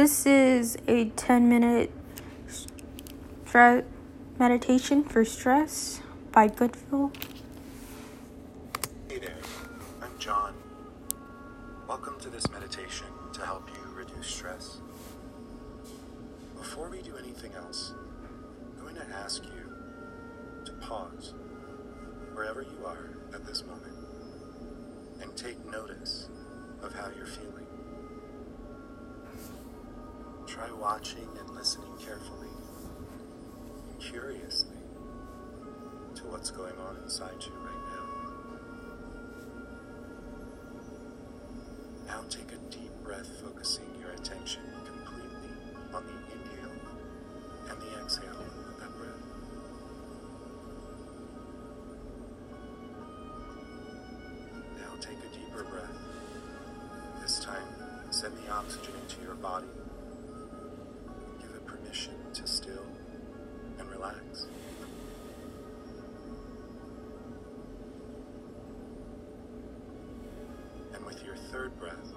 This is a 10 minute stre- meditation for stress by Goodful. Hey there, I'm John. Welcome to this meditation to help you reduce stress. Before we do anything else, I'm going to ask you to pause wherever you are at this moment and take notice of how you're feeling. Try watching and listening carefully curiously to what's going on inside you right now. Now take a deep breath, focusing your attention completely on the inhale and the exhale of that breath. Now take a deeper breath. This time, send the oxygen into your body. Permission to still and relax. And with your third breath,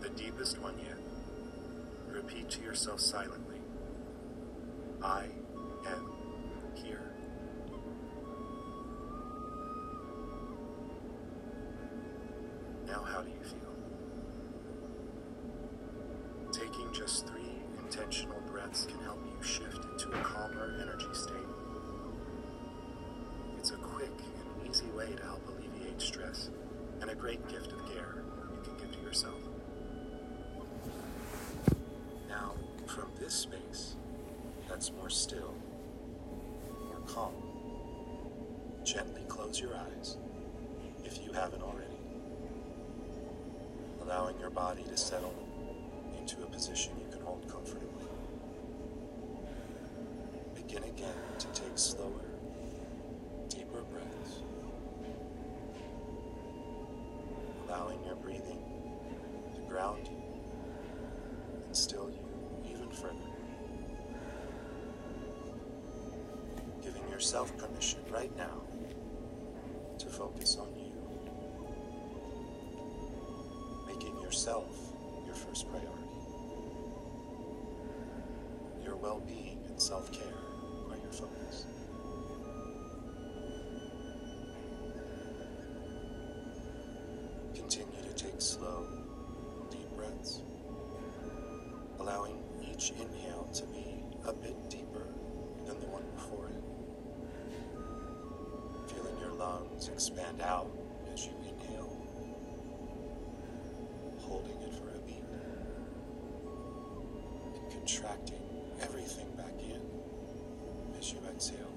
the deepest one yet, repeat to yourself silently I great gift of care you can give to yourself. Now, from this space that's more still, more calm, gently close your eyes if you haven't already, allowing your body to settle into a position you can hold comfortably. Begin again to take slower, deeper breaths, allowing your breathing to ground you and still you even further. Giving yourself permission right now to focus on you. Making yourself your first priority. Your well being and self care expand out as you inhale, holding it for a beat, and contracting everything back in as you exhale.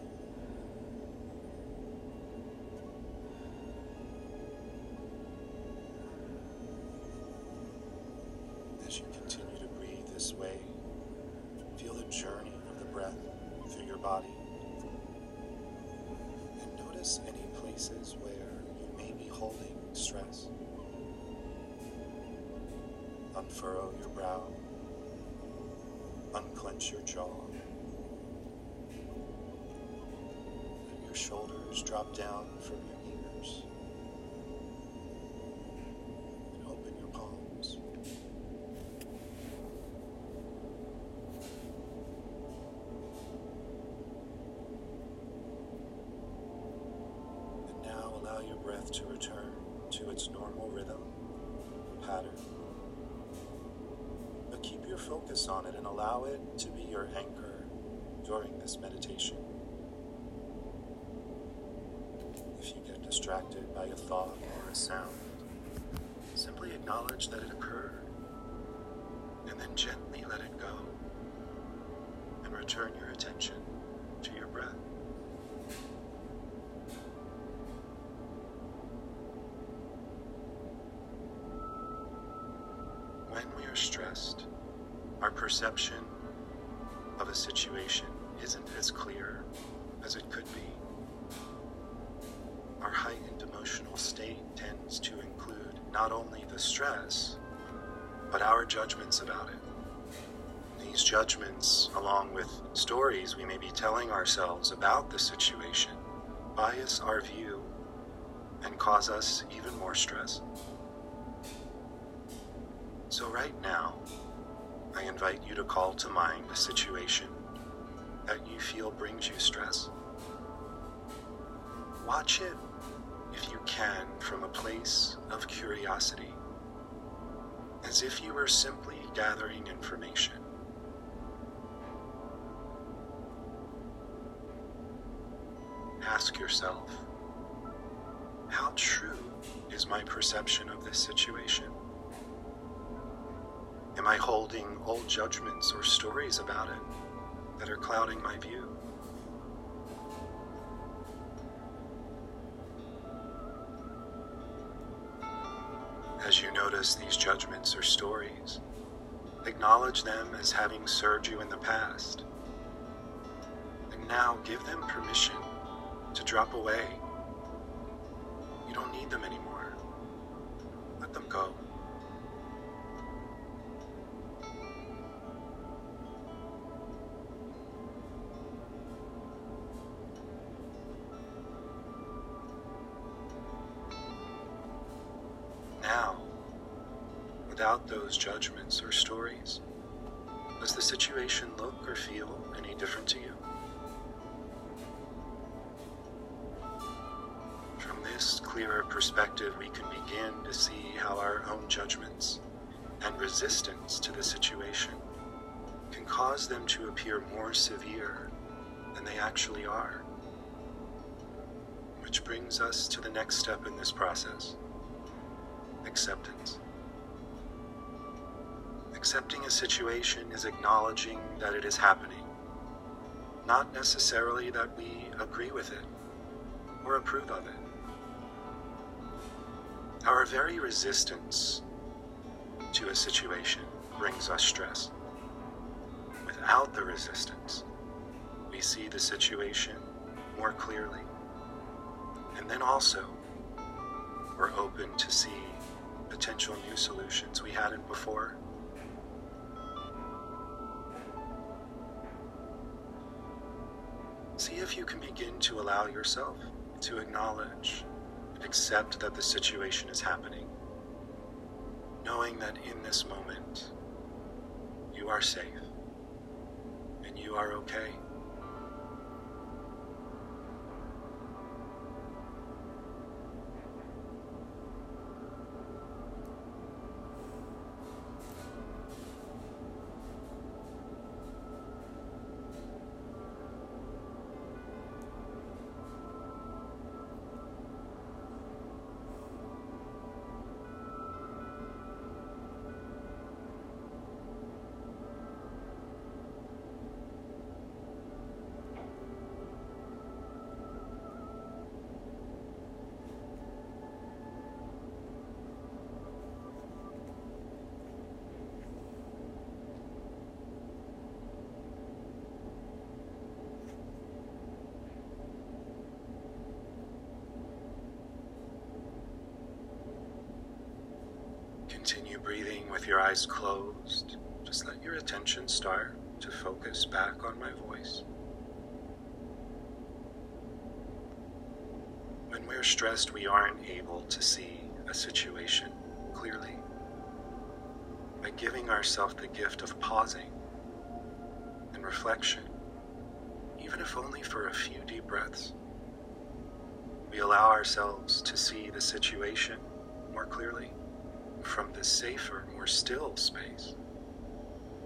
As you continue to breathe this way, feel the journey of the breath through your body. And notice any places where you may be holding stress. Unfurrow your brow, unclench your jaw. Let your shoulders drop down from your ears. And open your palms. And now allow your breath to return to its normal rhythm, pattern. But keep your focus on it and allow it to be your anchor during this meditation. If you get distracted by a thought or a sound, simply acknowledge that it occurred and then gently let it go and return your attention to your breath. Stressed, our perception of a situation isn't as clear as it could be. Our heightened emotional state tends to include not only the stress, but our judgments about it. These judgments, along with stories we may be telling ourselves about the situation, bias our view and cause us even more stress. So, right now, I invite you to call to mind a situation that you feel brings you stress. Watch it, if you can, from a place of curiosity, as if you were simply gathering information. Ask yourself, how true is my perception of this situation? Am I holding old judgments or stories about it that are clouding my view? As you notice these judgments or stories, acknowledge them as having served you in the past. And now give them permission to drop away. You don't need them anymore. Let them go. Without those judgments or stories, does the situation look or feel any different to you? From this clearer perspective, we can begin to see how our own judgments and resistance to the situation can cause them to appear more severe than they actually are. Which brings us to the next step in this process acceptance. Accepting a situation is acknowledging that it is happening, not necessarily that we agree with it or approve of it. Our very resistance to a situation brings us stress. Without the resistance, we see the situation more clearly. And then also, we're open to see potential new solutions we hadn't before. See if you can begin to allow yourself to acknowledge and accept that the situation is happening, knowing that in this moment you are safe and you are okay. Continue breathing with your eyes closed. Just let your attention start to focus back on my voice. When we're stressed, we aren't able to see a situation clearly. By giving ourselves the gift of pausing and reflection, even if only for a few deep breaths, we allow ourselves to see the situation more clearly from the safer, more still space,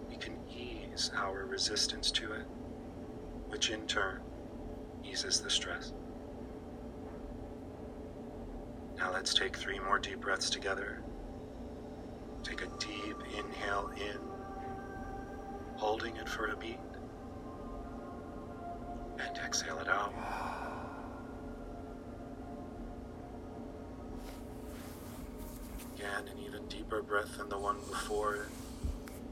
we can ease our resistance to it, which in turn eases the stress. Now let's take three more deep breaths together. Take a deep inhale in, holding it for a beat, and exhale it out. Again, an even deeper breath than the one before it,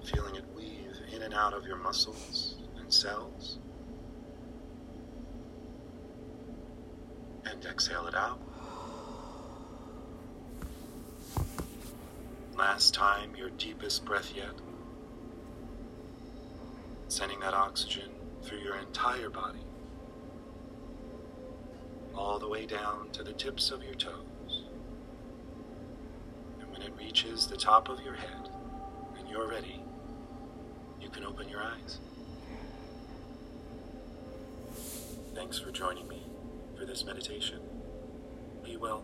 feeling it weave in and out of your muscles and cells. And exhale it out. Last time, your deepest breath yet. Sending that oxygen through your entire body, all the way down to the tips of your toes. It reaches the top of your head and you're ready, You can open your eyes. Thanks for joining me for this meditation. Be well.